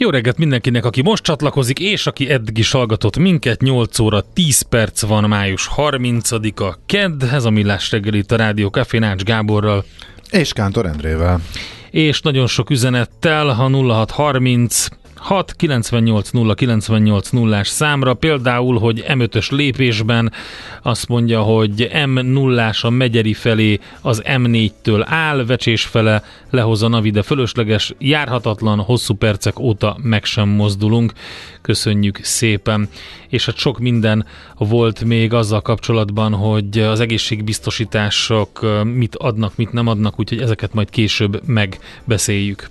Jó reggelt mindenkinek, aki most csatlakozik, és aki eddig is hallgatott minket. 8 óra 10 perc van, május 30-a, kedd, ez a Millás reggel itt a Rádió Café Nács Gáborral. És Kántor Endrével. És nagyon sok üzenettel, ha 0630 6 98 0 98 0 számra, például, hogy M5-ös lépésben azt mondja, hogy m 0 a Megyeri felé az M4-től áll, vecsés fele lehoz a Navide fölösleges, járhatatlan, hosszú percek óta meg sem mozdulunk. Köszönjük szépen. És hát sok minden volt még azzal kapcsolatban, hogy az egészségbiztosítások mit adnak, mit nem adnak, úgyhogy ezeket majd később megbeszéljük.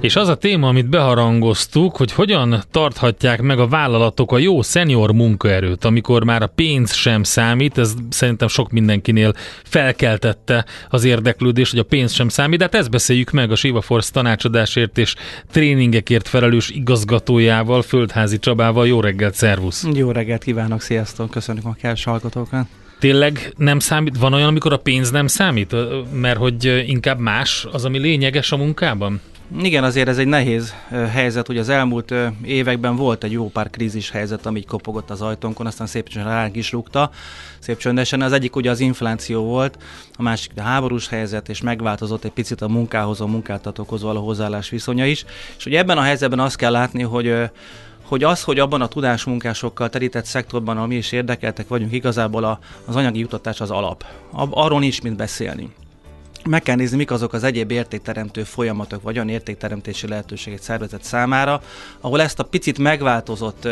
És az a téma, amit beharangoztuk, hogy hogyan tarthatják meg a vállalatok a jó szenior munkaerőt, amikor már a pénz sem számít, ez szerintem sok mindenkinél felkeltette az érdeklődést, hogy a pénz sem számít, de hát ezt beszéljük meg a Siva Force tanácsadásért és tréningekért felelős igazgatójával, Földházi Csabával. Jó reggelt, szervusz! Jó reggelt kívánok, sziasztok, köszönjük a kell hallgatókat! Tényleg nem számít? Van olyan, amikor a pénz nem számít? Mert hogy inkább más az, ami lényeges a munkában? Igen, azért ez egy nehéz helyzet, hogy az elmúlt években volt egy jó pár krízis helyzet, ami kopogott az ajtónkon, aztán szép csöndesen ránk is rúgta, szép csöndesen. Az egyik ugye az infláció volt, a másik a háborús helyzet, és megváltozott egy picit a munkához, a munkáltatókhoz való hozzáállás viszonya is. És ugye ebben a helyzetben azt kell látni, hogy hogy az, hogy abban a tudásmunkásokkal terített szektorban, ami is érdekeltek vagyunk, igazából a, az anyagi jutatás az alap. Arról nincs mint beszélni meg kell nézni, mik azok az egyéb értékteremtő folyamatok, vagy olyan értékteremtési lehetőségek szervezet számára, ahol ezt a picit megváltozott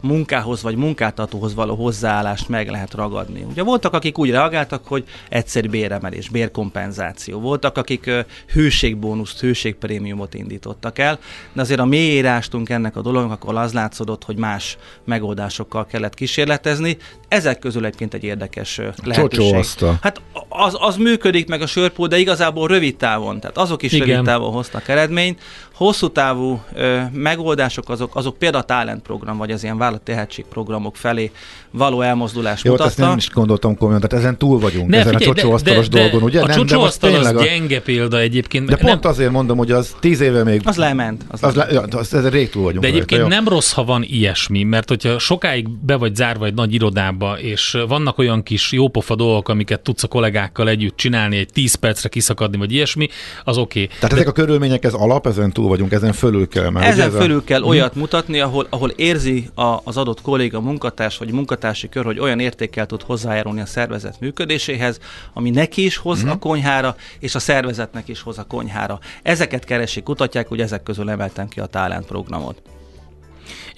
munkához vagy munkáltatóhoz való hozzáállást meg lehet ragadni. Ugye voltak, akik úgy reagáltak, hogy egyszerű béremelés, bérkompenzáció. Voltak, akik hőségbónuszt, hőségprémiumot indítottak el, de azért a mélyírástunk ennek a dolognak, akkor az látszódott, hogy más megoldásokkal kellett kísérletezni. Ezek közül egyébként egy érdekes lehetőség. Hát az, az működik, meg a sörpó, de igazából rövid távon, tehát azok is Igen. rövid távon hoztak eredményt. Hosszú távú ö, megoldások azok, azok például a talent program, vagy az ilyen vállalati tehetségprogramok felé való elmozdulás Jó, mutatta. ezt nem is gondoltam komolyan, tehát ezen túl vagyunk, ne, ezen figyelj, a csocsóasztalos dolgon, ugye? A nem, csócsóasztal az, az gyenge példa egyébként. De pont nem, azért mondom, hogy az tíz éve még... Az lement. Az, az, le, ja, az ezen rég túl vagyunk. De egyébként rajta, nem rossz, ha van ilyesmi, mert hogyha sokáig be vagy zárva egy nagy irodába, és vannak olyan kis jópofa dolgok, amiket tudsz a kollégákkal együtt csinálni, egy 10 percre kiszakadni, vagy ilyesmi, az oké. Okay. Tehát De... ezek a körülmények, ez alap, ezen túl vagyunk, ezen fölül kell. Mert ezen fölül kell hmm. olyat mutatni, ahol, ahol érzi a, az adott kolléga, munkatárs vagy munkatársi kör, hogy olyan értékkel tud hozzájárulni a szervezet működéséhez, ami neki is hoz hmm. a konyhára, és a szervezetnek is hoz a konyhára. Ezeket keresik, kutatják, hogy ezek közül emeltem ki a Talent programot.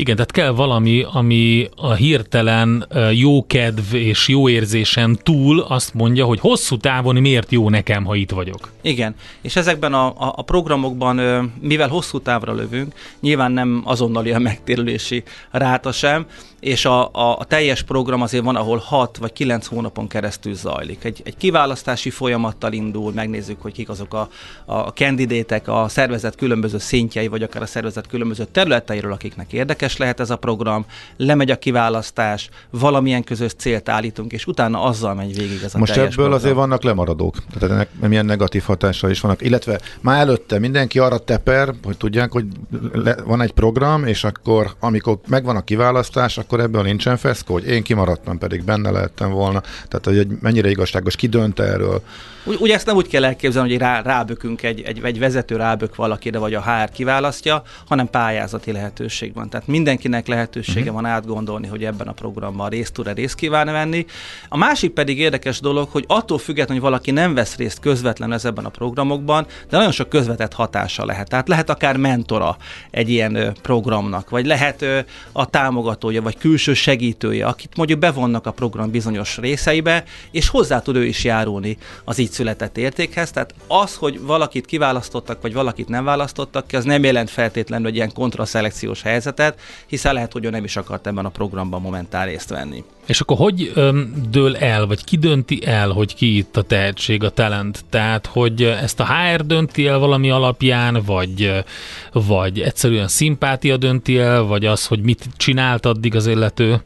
Igen, tehát kell valami, ami a hirtelen jó kedv és jó érzésen túl azt mondja, hogy hosszú távon miért jó nekem, ha itt vagyok. Igen, és ezekben a, a, a programokban, mivel hosszú távra lövünk, nyilván nem azonnali a megtérülési ráta sem, és a, a, a teljes program azért van, ahol 6 vagy 9 hónapon keresztül zajlik. Egy, egy kiválasztási folyamattal indul, megnézzük, hogy kik azok a, a kandidétek, a szervezet különböző szintjei, vagy akár a szervezet különböző területeiről, akiknek érdekes sikeres lehet ez a program, lemegy a kiválasztás, valamilyen közös célt állítunk, és utána azzal megy végig ez a Most ebből program. azért vannak lemaradók, tehát ennek milyen negatív hatása is vannak, illetve már előtte mindenki arra teper, hogy tudják, hogy le, van egy program, és akkor amikor megvan a kiválasztás, akkor ebből nincsen feszkó, hogy én kimaradtam, pedig benne lehettem volna. Tehát, hogy mennyire igazságos, ki dönt erről. Úgy, ugye ezt nem úgy kell elképzelni, hogy rá, rábökünk egy, egy, egy vezető rábök valakire, vagy a HR kiválasztja, hanem pályázati lehetőség van. Tehát mindenkinek lehetősége uh-huh. van átgondolni, hogy ebben a programban részt tud-e részt kíván venni. A másik pedig érdekes dolog, hogy attól függetlenül, hogy valaki nem vesz részt közvetlenül ezekben a programokban, de nagyon sok közvetett hatása lehet. Tehát lehet akár mentora egy ilyen programnak, vagy lehet a támogatója, vagy külső segítője, akit mondjuk bevonnak a program bizonyos részeibe, és hozzá tud ő is járulni az így született értékhez. Tehát az, hogy valakit kiválasztottak, vagy valakit nem választottak ki, az nem jelent feltétlenül egy ilyen kontraszelekciós helyzetet, hiszen lehet, hogy ő nem is akart ebben a programban momentán részt venni. És akkor hogy öm, dől el, vagy ki dönti el, hogy ki itt a tehetség, a talent? Tehát, hogy ezt a HR dönti el valami alapján, vagy, vagy egyszerűen szimpátia dönti el, vagy az, hogy mit csinált addig az illető?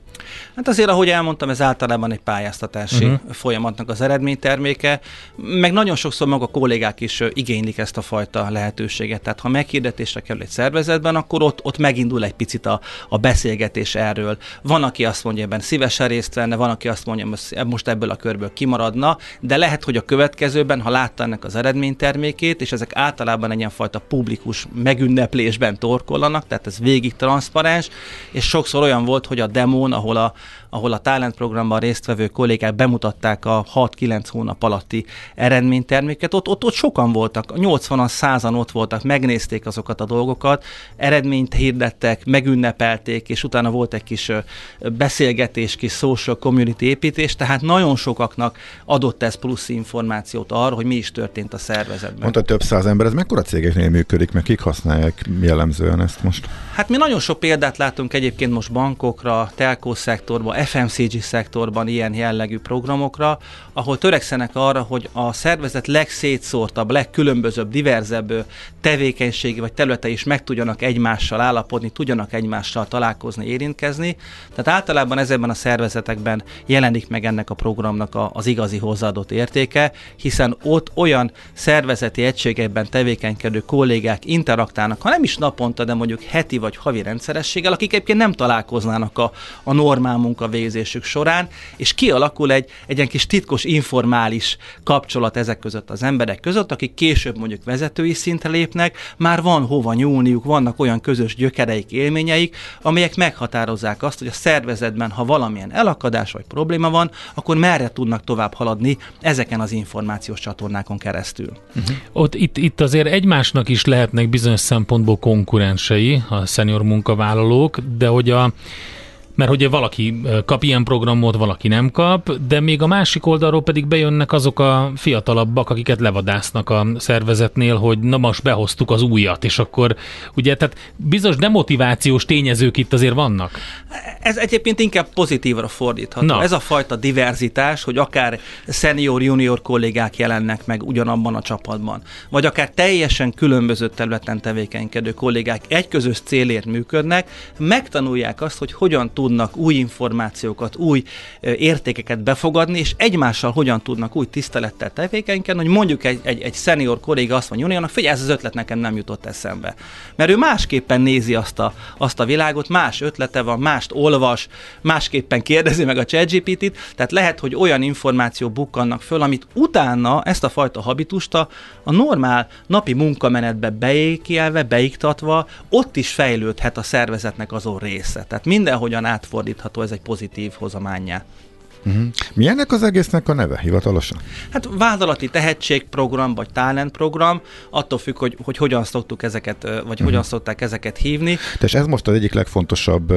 Hát azért, ahogy elmondtam, ez általában egy pályáztatási uh-huh. folyamatnak az eredményterméke, meg nagyon sokszor maga a kollégák is igénylik ezt a fajta lehetőséget. Tehát ha meghirdetésre kerül egy szervezetben, akkor ott, ott megindul egy picit a, a beszélgetés erről. Van, aki azt mondja, ebben szívesen részt venne, van, aki azt mondja, most ebből a körből kimaradna, de lehet, hogy a következőben, ha látta ennek az eredménytermékét, és ezek általában egy ilyenfajta publikus megünneplésben torkollanak, tehát ez végig transzparens, és sokszor olyan volt, hogy a demón, ahol a, ahol a Talent programban résztvevő kollégák bemutatták a 6-9 hónap alatti eredményterméket. Ott, ott, ott sokan voltak, 80-an, 100 ott voltak, megnézték azokat a dolgokat, eredményt hirdettek, megünnepelték, és utána volt egy kis beszélgetés, kis social community építés, tehát nagyon sokaknak adott ez plusz információt arra, hogy mi is történt a szervezetben. Mondta több száz ember, ez mekkora cégeknél működik, meg kik használják jellemzően ezt most? Hát mi nagyon sok példát látunk egyébként most bankokra, telkó szektorban, FMCG szektorban ilyen jellegű programokra, ahol törekszenek arra, hogy a szervezet legszétszórtabb, legkülönbözőbb, diverzebb tevékenységi vagy területe is meg tudjanak egymással állapodni, tudjanak egymással találkozni, érintkezni. Tehát általában ezekben a szervezetekben jelenik meg ennek a programnak a, az igazi hozzáadott értéke, hiszen ott olyan szervezeti egységekben tevékenykedő kollégák interaktálnak, ha nem is naponta, de mondjuk heti vagy havi rendszerességgel, akik egyébként nem találkoznának a, a normál munkavégzésük során, és kialakul egy, egy ilyen kis titkos, informális kapcsolat ezek között az emberek között, akik később mondjuk vezetői szintre lépnek, már van hova nyúlniuk, vannak olyan közös gyökereik, élményeik, amelyek meghatározzák azt, hogy a szervezetben, ha valamilyen elakadás vagy probléma van, akkor merre tudnak tovább haladni ezeken az információs csatornákon keresztül. Uh-huh. Ott itt, itt azért egymásnak is lehetnek bizonyos szempontból konkurensei a szenior munkavállalók, de hogy a mert hogy valaki kap ilyen programot, valaki nem kap, de még a másik oldalról pedig bejönnek azok a fiatalabbak, akiket levadásznak a szervezetnél, hogy na most behoztuk az újat, és akkor ugye, tehát bizonyos demotivációs tényezők itt azért vannak. Ez egyébként inkább pozitívra fordítható. Na. Ez a fajta diverzitás, hogy akár senior, junior kollégák jelennek meg ugyanabban a csapatban, vagy akár teljesen különböző területen tevékenykedő kollégák egy közös célért működnek, megtanulják azt, hogy hogyan tud tudnak új információkat, új értékeket befogadni, és egymással hogyan tudnak új tisztelettel tevékenykedni, hogy mondjuk egy, egy, egy senior kolléga azt mondja juniornak, figyelj, ez az ötlet nekem nem jutott eszembe. Mert ő másképpen nézi azt a, azt a világot, más ötlete van, mást olvas, másképpen kérdezi meg a ChatGPT-t, tehát lehet, hogy olyan információ bukkannak föl, amit utána ezt a fajta habitust a, a normál napi munkamenetbe beékelve, beiktatva, ott is fejlődhet a szervezetnek azon része. Tehát mindenhogyan átfordítható ez egy pozitív hozamányá. Uh-huh. Mi ennek az egésznek a neve hivatalosan? Hát vállalati tehetségprogram vagy talentprogram, attól függ, hogy, hogy hogyan szoktuk ezeket, vagy uh-huh. hogyan szokták ezeket hívni. És ez most az egyik legfontosabb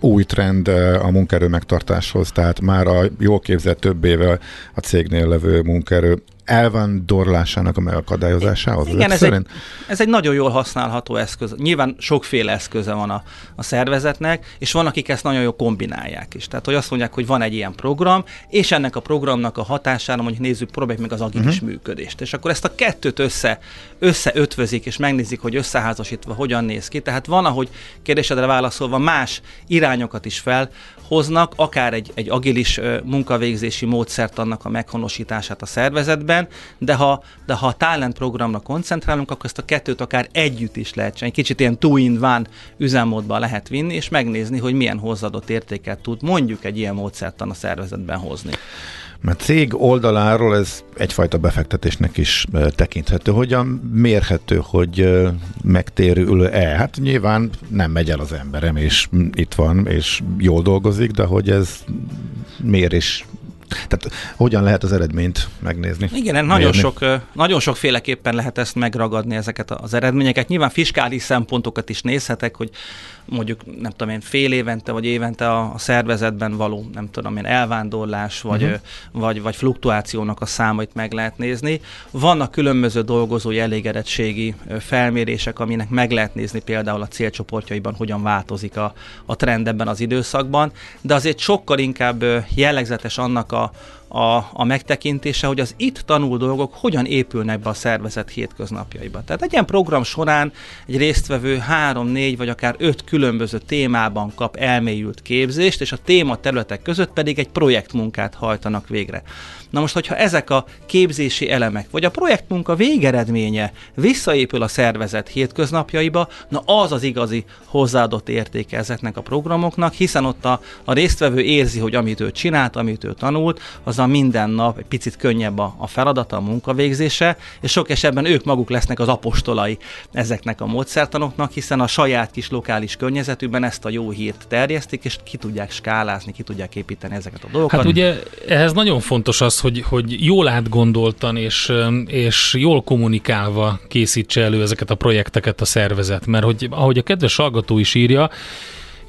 új trend a munkaerő megtartáshoz, tehát már a jól képzett több éve a cégnél levő munkaerő elvándorlásának a megakadályozásához? Igen, ez egy, ez egy nagyon jól használható eszköz. Nyilván sokféle eszköze van a, a szervezetnek, és van, akik ezt nagyon jól kombinálják is. Tehát, hogy azt mondják, hogy van egy ilyen program, és ennek a programnak a hatására, mondjuk nézzük, próbáljuk meg az agilis uh-huh. működést. És akkor ezt a kettőt össze, összeötvözik, és megnézik, hogy összeházasítva hogyan néz ki. Tehát van, ahogy kérdésedre válaszolva más irányokat is felhoznak, akár egy, egy agilis munkavégzési módszert annak a meghonosítását a szervezetben, de ha, de ha a talent programra koncentrálunk, akkor ezt a kettőt akár együtt is lehet csinálni. Kicsit ilyen two-in-one üzemmódban lehet vinni, és megnézni, hogy milyen hozzáadott értéket tud mondjuk egy ilyen módszertan a szervezetben hozni. Mert cég oldaláról ez egyfajta befektetésnek is tekinthető. Hogyan mérhető, hogy megtérül-e? Hát nyilván nem megy el az emberem, és itt van, és jól dolgozik, de hogy ez mérés tehát hogyan lehet az eredményt megnézni? Igen, nagyon, sok, nagyon sokféleképpen lehet ezt megragadni, ezeket az eredményeket. Nyilván fiskális szempontokat is nézhetek, hogy mondjuk nem tudom én fél évente vagy évente a, a szervezetben való nem tudom én elvándorlás vagy, uh-huh. vagy, vagy fluktuációnak a számait meg lehet nézni. Vannak különböző dolgozói elégedettségi felmérések, aminek meg lehet nézni például a célcsoportjaiban, hogyan változik a, a trend ebben az időszakban, de azért sokkal inkább jellegzetes annak a, a, a megtekintése, hogy az itt tanul dolgok hogyan épülnek be a szervezet hétköznapjaiba. Tehát egy ilyen program során egy résztvevő három, négy vagy akár öt különböző témában kap elmélyült képzést, és a téma területek között pedig egy projektmunkát hajtanak végre. Na most, hogyha ezek a képzési elemek, vagy a projektmunka végeredménye visszaépül a szervezet hétköznapjaiba, na az az igazi hozzáadott értéke ezeknek a programoknak, hiszen ott a, a résztvevő érzi, hogy amit ő csinált, amit ő tanult, az a minden nap egy picit könnyebb a, a feladata, a munkavégzése, és sok esetben ők maguk lesznek az apostolai ezeknek a módszertanoknak, hiszen a saját kis lokális környezetükben ezt a jó hírt terjesztik, és ki tudják skálázni, ki tudják építeni ezeket a dolgokat. Hát ugye ehhez nagyon fontos az, hogy, hogy jól átgondoltan és, és jól kommunikálva készítse elő ezeket a projekteket a szervezet, mert hogy ahogy a kedves hallgató is írja,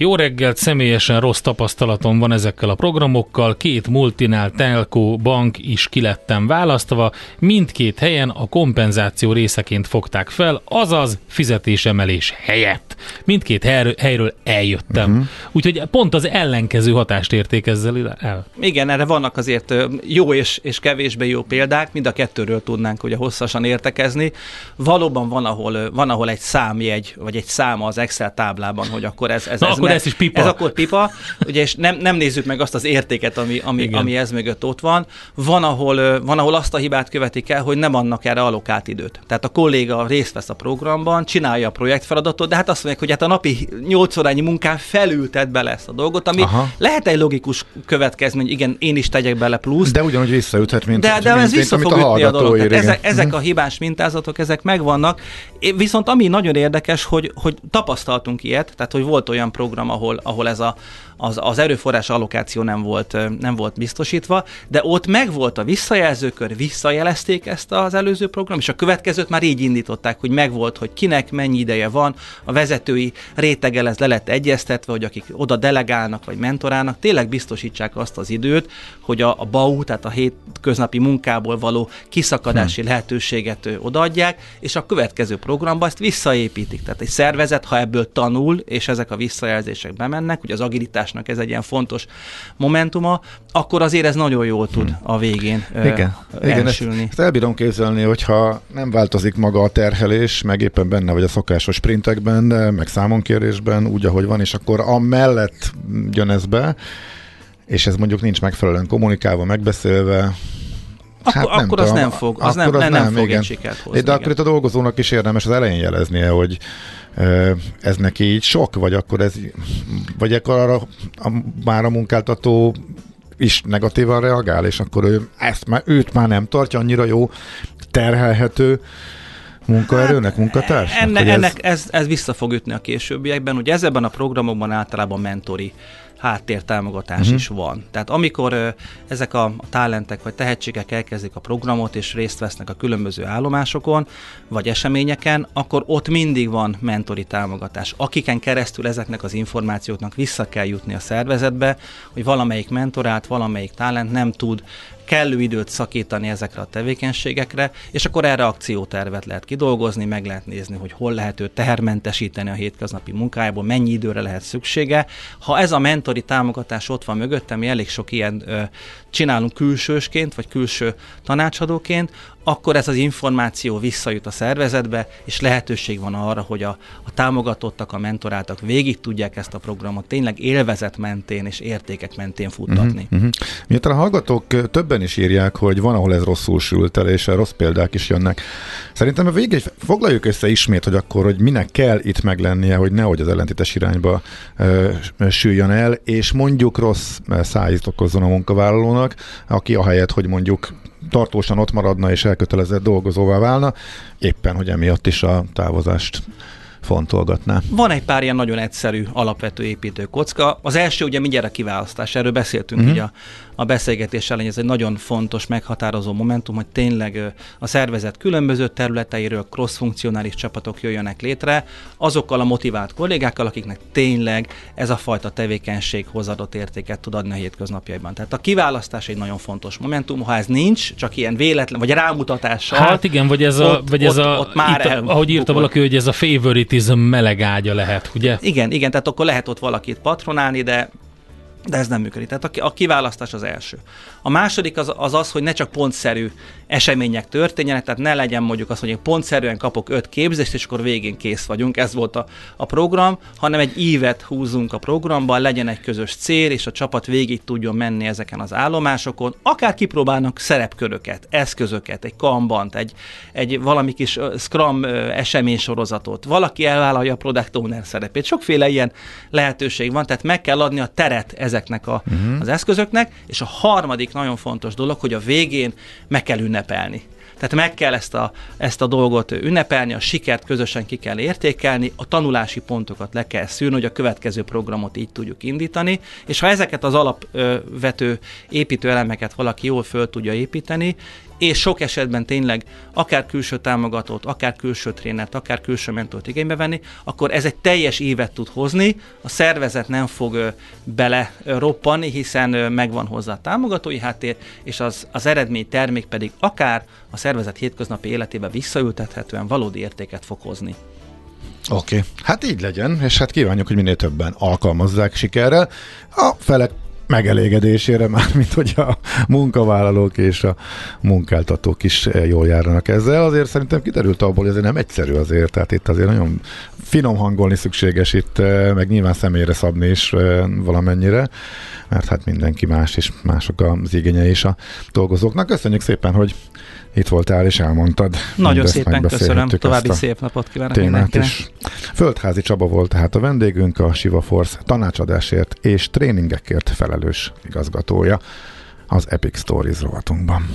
jó reggelt, személyesen rossz tapasztalatom van ezekkel a programokkal, két multinál telco bank is kilettem választva, mindkét helyen a kompenzáció részeként fogták fel, azaz fizetésemelés helyett. Mindkét helyről eljöttem. Uh-huh. Úgyhogy pont az ellenkező hatást érték ezzel el. Igen, erre vannak azért jó és, és kevésbé jó példák, mind a kettőről tudnánk ugye hosszasan értekezni. Valóban van, ahol, van, ahol egy számjegy, vagy egy száma az Excel táblában, hogy akkor ez, ez, Na, ez akkor akkor ez is pipa. Ez akkor pipa, ugye, és nem, nem nézzük meg azt az értéket, ami, ami, ami ez mögött ott van. Van ahol, van, ahol azt a hibát követik el, hogy nem adnak erre alokált időt. Tehát a kolléga részt vesz a programban, csinálja a projektfeladatot, de hát azt mondják, hogy hát a napi 8 órányi munkán felültet bele ezt a dolgot, ami Aha. lehet egy logikus következmény, igen, én is tegyek bele plusz. De ugyanúgy visszaüthet, mint, de, de mint, ez vissza fog ütni a dolog. ezek, ezek mhm. a hibás mintázatok, ezek megvannak. Viszont ami nagyon érdekes, hogy, hogy tapasztaltunk ilyet, tehát hogy volt olyan program, ahol, ahol ez a, az, az erőforrás allokáció nem volt, nem volt biztosítva, de ott megvolt a visszajelzőkör, visszajelezték ezt az előző program, és a következőt már így indították, hogy megvolt, hogy kinek mennyi ideje van, a vezetői réteggel ez le lett egyeztetve, hogy akik oda delegálnak vagy mentorálnak, tényleg biztosítsák azt az időt, hogy a, a BAU, tehát a hétköznapi munkából való kiszakadási hmm. lehetőséget odaadják, és a következő programba ezt visszaépítik. Tehát egy szervezet, ha ebből tanul, és ezek a visszajelzések bemennek, hogy az agilitás változásnak ez egy ilyen fontos momentuma, akkor azért ez nagyon jól tud hmm. a végén Igen, Igen ezt, ezt elbírom képzelni, hogyha nem változik maga a terhelés, meg éppen benne vagy a szokásos sprintekben, meg számonkérésben, úgy, ahogy van, és akkor amellett jön ez be, és ez mondjuk nincs megfelelően kommunikálva, megbeszélve, Hát akkor, hát akkor az nem fog, az nem, az nem, nem, nem fog igen. egy sikert hozni. De akkor itt a dolgozónak is érdemes az elején jeleznie, hogy ez neki így sok, vagy akkor ez, vagy akkor arra a, már a munkáltató is negatívan reagál, és akkor ő ezt már, őt már nem tartja annyira jó, terhelhető munkaerőnek, munkatársnak? Enne, ez... Ennek ez, ez vissza fog ütni a későbbiekben. Ugye ezekben a programokban általában mentori háttértámogatás uh-huh. is van. Tehát amikor ö, ezek a, a talentek vagy tehetségek elkezdik a programot és részt vesznek a különböző állomásokon vagy eseményeken, akkor ott mindig van mentori támogatás. Akiken keresztül ezeknek az információknak vissza kell jutni a szervezetbe, hogy valamelyik mentorát, valamelyik talent nem tud kellő időt szakítani ezekre a tevékenységekre, és akkor erre akciótervet lehet kidolgozni, meg lehet nézni, hogy hol lehet őt tehermentesíteni a hétköznapi munkájából, mennyi időre lehet szüksége. Ha ez a mentori támogatás ott van mögöttem, mi elég sok ilyen ö, csinálunk külsősként, vagy külső tanácsadóként, akkor ez az információ visszajut a szervezetbe, és lehetőség van arra, hogy a, a támogatottak, a mentoráltak végig tudják ezt a programot tényleg élvezet mentén és értékek mentén futtatni. Uh-huh, uh-huh. Miután a hallgatók többen is írják, hogy van, ahol ez rosszul sült el, és a rossz példák is jönnek. Szerintem a végig foglaljuk össze ismét, hogy akkor, hogy minek kell itt meglennie, hogy nehogy az ellentétes irányba ö, süljön el, és mondjuk rossz szájízt okozzon a munkavállalónak, aki ahelyett, hogy mondjuk tartósan ott maradna és elkötelezett dolgozóvá válna, éppen, hogy emiatt is a távozást fontolgatná. Van egy pár ilyen nagyon egyszerű, alapvető építő kocka. Az első ugye mindjárt a kiválasztás, erről beszéltünk mm-hmm. ugye a, a beszélgetés elején, ez egy nagyon fontos, meghatározó momentum, hogy tényleg a szervezet különböző területeiről cross-funkcionális csapatok jöjjönek létre, azokkal a motivált kollégákkal, akiknek tényleg ez a fajta tevékenység hozadott értéket tud adni a hétköznapjaiban. Tehát a kiválasztás egy nagyon fontos momentum, ha ez nincs, csak ilyen véletlen, vagy rámutatással. Hát igen, vagy ez a, ott, vagy ez ott, a ott már itt, ahogy írta valaki, hogy ez a favoritism meleg ágya lehet, ugye? Igen, igen, tehát akkor lehet ott valakit patronálni, de de ez nem működik. Tehát a kiválasztás az első. A második az, az az, hogy ne csak pontszerű események történjenek, tehát ne legyen mondjuk az, hogy én pontszerűen kapok öt képzést, és akkor végén kész vagyunk, ez volt a, a program, hanem egy ívet húzunk a programban, legyen egy közös cél, és a csapat végig tudjon menni ezeken az állomásokon, akár kipróbálnak szerepköröket, eszközöket, egy kambant, egy, egy valami kis Scrum eseménysorozatot, valaki elvállalja a product owner szerepét, sokféle ilyen lehetőség van, tehát meg kell adni a teret ezeknek a, uh-huh. az eszközöknek, és a harmadik nagyon fontos dolog, hogy a végén meg kell ünnepelni. Tehát meg kell ezt a, ezt a dolgot ünnepelni, a sikert közösen ki kell értékelni, a tanulási pontokat le kell szűrni, hogy a következő programot így tudjuk indítani, és ha ezeket az alapvető építő elemeket valaki jól föl tudja építeni, és sok esetben tényleg akár külső támogatót, akár külső trénert, akár külső mentort igénybe venni, akkor ez egy teljes évet tud hozni, a szervezet nem fog bele roppanni, hiszen megvan hozzá a támogatói háttér, és az, az eredmény termék pedig akár a szervezet hétköznapi életébe visszaültethetően valódi értéket fog hozni. Oké, okay. hát így legyen, és hát kívánjuk, hogy minél többen alkalmazzák sikerrel. A felek megelégedésére, már mint hogy a munkavállalók és a munkáltatók is jól járnak ezzel. Azért szerintem kiderült abból, hogy ez nem egyszerű azért, tehát itt azért nagyon finom hangolni szükséges itt, eh, meg nyilván személyre szabni is eh, valamennyire, mert hát mindenki más, és mások az igényei is a dolgozóknak. Köszönjük szépen, hogy itt voltál és elmondtad. Nagyon szépen köszönöm, további szép napot kívánok mindenkinek. Is. Földházi Csaba volt tehát a vendégünk, a Siva Force tanácsadásért és tréningekért felelős igazgatója az Epic Stories rovatunkban.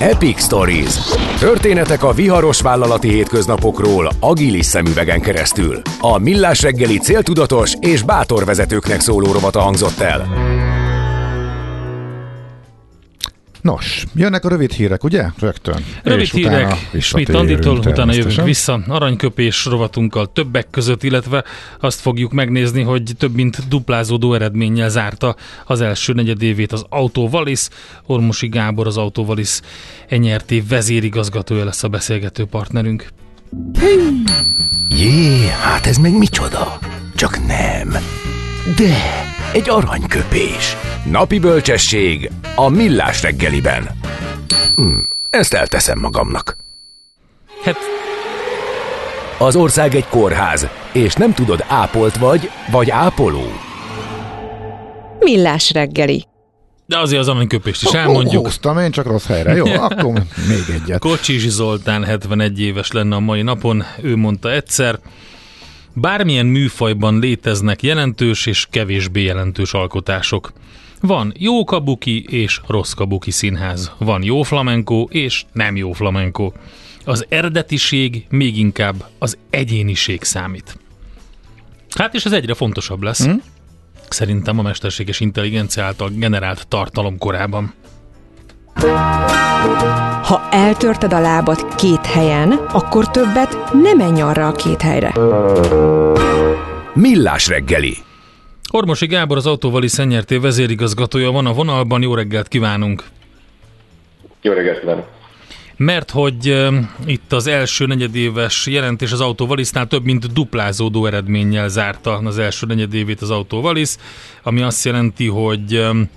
Epic Stories. Történetek a viharos vállalati hétköznapokról agilis szemüvegen keresztül. A Millás reggeli céltudatos és bátor vezetőknek szóló rovata hangzott el. Nos, jönnek a rövid hírek, ugye? Rögtön. Rövid és hírek, Schmidt Anditól, utána jövünk vissza aranyköpés rovatunkkal többek között, illetve azt fogjuk megnézni, hogy több mint duplázódó eredménnyel zárta az első negyedévét az Autovalisz. Ormosi Gábor az Autovalisz enyerté vezérigazgatója lesz a beszélgető partnerünk. Jé, hát ez meg micsoda? Csak nem. De, egy aranyköpés. Napi bölcsesség a millás reggeliben. Hm, ezt elteszem magamnak. Hát... Az ország egy kórház, és nem tudod, ápolt vagy, vagy ápoló. Millás reggeli. De azért az aranyköpést is elmondjuk. Húztam én csak rossz helyre. Jó, akkor még egyet. Kocsis Zoltán 71 éves lenne a mai napon, ő mondta egyszer. Bármilyen műfajban léteznek jelentős és kevésbé jelentős alkotások. Van jó kabuki és rossz kabuki színház. Van jó flamenkó és nem jó flamenkó. Az eredetiség még inkább az egyéniség számít. Hát és ez egyre fontosabb lesz. Hmm? Szerintem a mesterséges intelligencia által generált tartalom korában. Ha eltörted a lábad két helyen, akkor többet nem menj arra a két helyre. Millás reggeli Ormosi Gábor az Autóvali Szennyerté vezérigazgatója van a vonalban, jó reggelt kívánunk! Jó reggelt kívánok! Mert hogy uh, itt az első negyedéves jelentés az Autóvalisznál több mint duplázódó eredménnyel zárta az első negyedévét az Autóvalisz, ami azt jelenti, hogy um,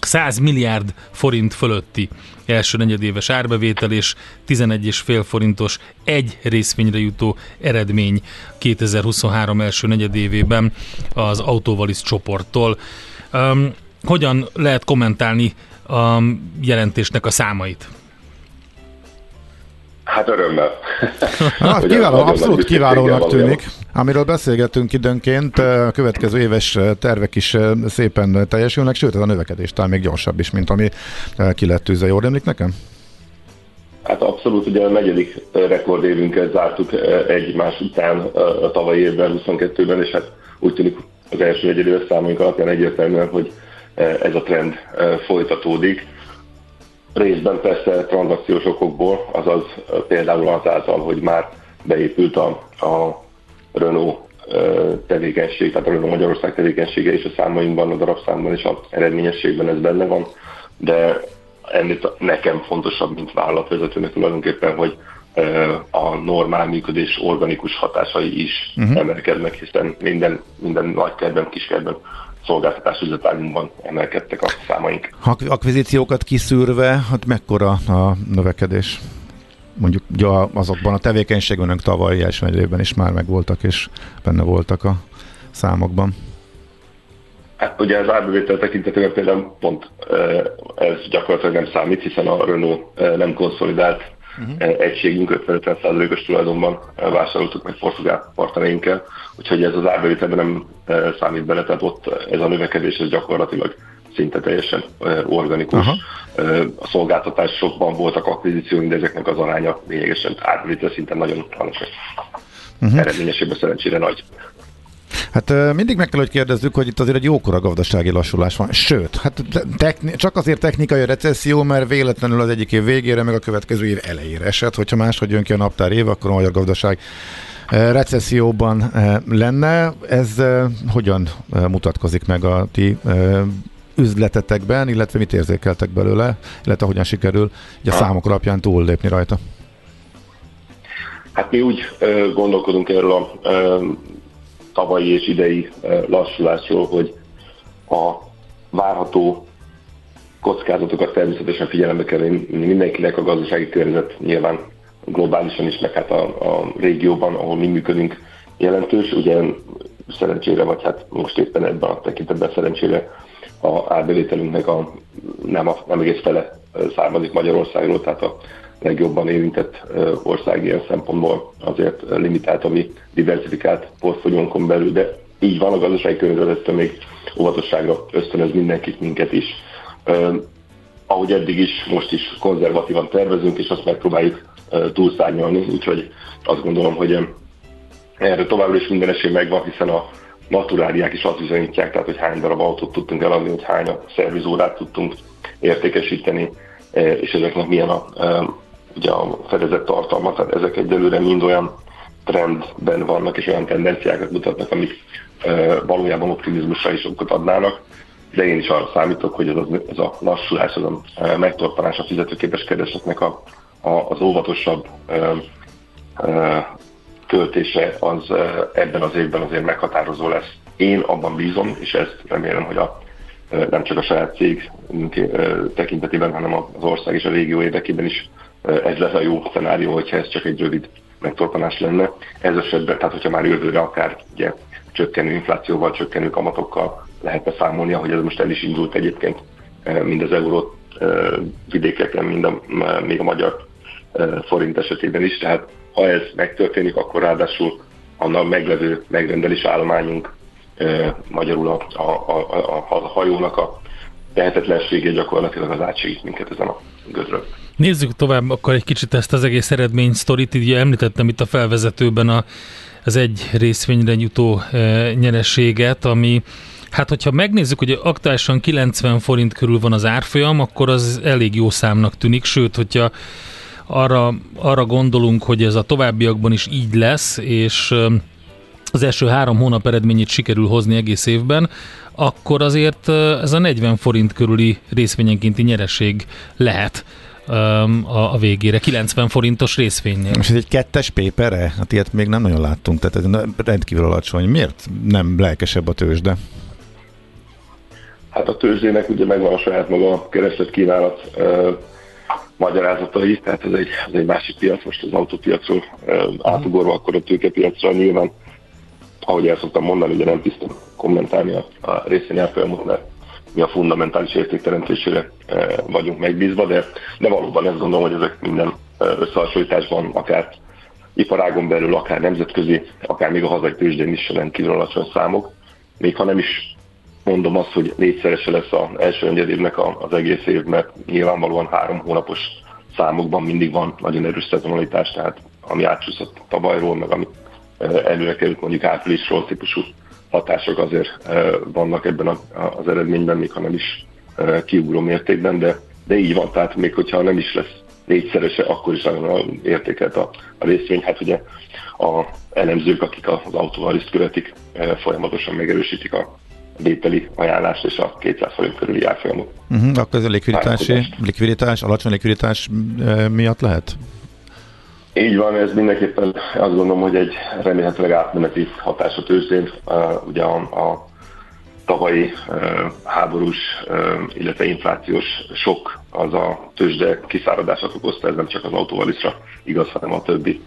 100 milliárd forint fölötti első negyedéves árbevétel és 11,5 forintos egy részvényre jutó eredmény 2023 első negyedévében az Autovalisz csoporttól. Um, hogyan lehet kommentálni a jelentésnek a számait? Hát örömmel. Hát, kiváló, abszolút kiválónak tűnik. Amiről beszélgetünk időnként, a következő éves tervek is szépen teljesülnek, sőt, ez a növekedés talán még gyorsabb is, mint ami ki lett tűzve. Jól emlik nekem? Hát abszolút, ugye a negyedik rekordévünket zártuk egymás után a tavalyi évben, 22-ben, és hát úgy tűnik az első negyedéves számaink alapján egyértelműen, hogy ez a trend folytatódik részben persze tranzakciós okokból, azaz például azáltal, hogy már beépült a, a Renault tevékenység, tehát a Renault Magyarország tevékenysége is a számainkban, a darabszámban és az eredményességben ez benne van, de ennél nekem fontosabb, mint vállalatvezetőnek tulajdonképpen, hogy a normál működés organikus hatásai is uh-huh. emelkednek, hiszen minden, minden nagy kertben, kis kertben szolgáltatás üzletágunkban emelkedtek a számaink. Akvizíciókat kiszűrve, hát mekkora a növekedés? Mondjuk ugye azokban a tevékenységben, amik tavaly első évben is már megvoltak, és benne voltak a számokban. Hát ugye az árbevétel tekintetében például pont ez gyakorlatilag nem számít, hiszen a Renault nem konszolidált uh-huh. egységünk 50-50%-os tulajdonban vásároltuk meg portugál partnereinkkel, úgyhogy ez az árbevételben nem számít bele, tehát ott ez a növekedés ez gyakorlatilag szinte teljesen organikus. Uh-huh. A szolgáltatásokban voltak akvizícióink, de ezeknek az aránya lényegesen árbevétel szinten nagyon alacsony. Uh-huh. Eredményességben szerencsére nagy. Hát mindig meg kell, hogy kérdezzük, hogy itt azért egy jókora gazdasági lassulás van. Sőt, hát techni- csak azért technikai recesszió, mert véletlenül az egyik év végére, meg a következő év elejére esett. Hogyha máshogy jön ki a naptár év, akkor a magyar gazdaság recesszióban lenne. Ez hogyan mutatkozik meg a ti üzletetekben, illetve mit érzékeltek belőle, illetve hogyan sikerül a számok alapján túllépni rajta? Hát mi úgy gondolkodunk erről a tavalyi és idei lassulásról, hogy a várható kockázatokat természetesen figyelembe kell mindenkinek a gazdasági környezet nyilván globálisan is, meg hát a, a régióban, ahol mi működünk jelentős. Ugye szerencsére, vagy hát most éppen ebben a tekintetben szerencsére a árbevételünknek a, nem, a, nem egész fele származik Magyarországról, tehát a legjobban érintett ország ilyen szempontból azért limitált a mi diversifikált portfóliónkon belül, de így van a gazdasági környezetettől még óvatosságra ösztönöz mindenkit, minket is. Ahogy eddig is, most is konzervatívan tervezünk, és azt megpróbáljuk túlszárnyalni, úgyhogy azt gondolom, hogy erre továbbra is minden esély megvan, hiszen a naturáliák is azt bizonyítják, tehát hogy hány darab autót tudtunk eladni, hogy hány a szervizórát tudtunk értékesíteni, és ezeknek milyen a ugye a fedezett tartalma, tehát ezek egyelőre mind olyan trendben vannak, és olyan tendenciákat mutatnak, amik e, valójában optimizmusra is okot adnának, de én is arra számítok, hogy ez, az, ez a lassulás, ez a e, megtorpanás a fizetőképes keresetnek a, a, az óvatosabb e, e, költése az ebben az évben azért meghatározó lesz. Én abban bízom, és ezt remélem, hogy a, nem csak a saját cég tekintetében, hanem az ország és a régió érdekében is ez lesz a jó szenárió, hogyha ez csak egy rövid megtorpanás lenne. Ez esetben, tehát hogyha már jövőre akár ugye, csökkenő inflációval, csökkenő kamatokkal lehet számolni, ahogy ez most el is indult egyébként mind az euró vidékeken, mind a, még a magyar forint esetében is. Tehát ha ez megtörténik, akkor ráadásul annak meglevő megrendelés állományunk magyarul a, a, a, a, a hajónak a tehetetlensége gyakorlatilag az átsegít minket ezen a gödrön. Nézzük tovább akkor egy kicsit ezt az egész eredmény sztorit. Ugye említettem itt a felvezetőben a, az egy részvényre jutó e, nyereséget, ami Hát, hogyha megnézzük, hogy aktuálisan 90 forint körül van az árfolyam, akkor az elég jó számnak tűnik, sőt, hogyha arra, arra gondolunk, hogy ez a továbbiakban is így lesz, és az első három hónap eredményét sikerül hozni egész évben, akkor azért ez a 40 forint körüli részvényenkénti nyereség lehet a, a végére, 90 forintos részvénynél. És ez egy kettes pépere? Hát ilyet még nem nagyon láttunk, tehát ez rendkívül alacsony. Miért nem lelkesebb a tőzsde? Hát a tőzsdének ugye megvan a saját maga kereslet kínálat uh, magyarázatai, tehát ez egy, ez egy másik piac, most az autópiacról uh, átugorva, akkor a tőkepiacra nyilván, ahogy el szoktam mondani, ugye nem tisztem kommentálni a, a részvény árfolyamot, mert mi a fundamentális értékteremtésére vagyunk megbízva, de, de valóban ezt gondolom, hogy ezek minden összehasonlításban, akár iparágon belül, akár nemzetközi, akár még a hazai tőzsdén is rendkívül alacsony számok. Még ha nem is mondom azt, hogy négyszerese lesz az első negyedévnek az egész év, mert nyilvánvalóan három hónapos számokban mindig van nagyon erős szezonalitás, tehát ami átsúszott tavalyról, meg ami előre került mondjuk áprilisról típusú hatások azért vannak ebben az eredményben, még ha nem is kiugró mértékben, de, de így van, tehát még hogyha nem is lesz négyszerese, akkor is nagyon értékelt a, a részvény. Hát ugye a elemzők, akik az autóval is követik, folyamatosan megerősítik a vételi ajánlást és a 200 forint körüli árfolyamot. Uh-huh, akkor ez a likviditási, likviditás, alacsony likviditás miatt lehet? Így van, ez mindenképpen azt gondolom, hogy egy remélhetőleg átmeneti hatás a tőzsdén. Ugye a, a tavalyi háborús, illetve inflációs sok az a tőzsde kiszáradását okozta, ez nem csak az autóvaliszra igaz, hanem a többi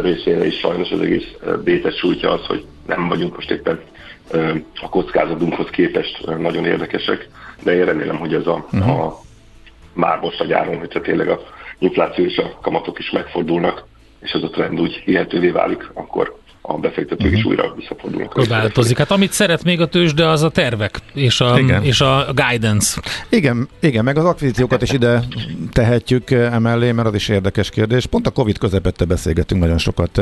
részére is sajnos az egész bétes sújtja az, hogy nem vagyunk most éppen a kockázatunkhoz képest nagyon érdekesek, de én remélem, hogy ez a, uh-huh. a már most a gyáron, hogyha tényleg a infláció és a kamatok is megfordulnak, és ez a trend úgy hihetővé válik, akkor a befektetők uh-huh. is mhm. újra visszafordulnak. Változik. Hát amit szeret még a tőzsde, az a tervek és a, igen. és a guidance. Igen, igen, meg az akvizíciókat is ide tehetjük emellé, mert az is érdekes kérdés. Pont a Covid közepette beszélgetünk nagyon sokat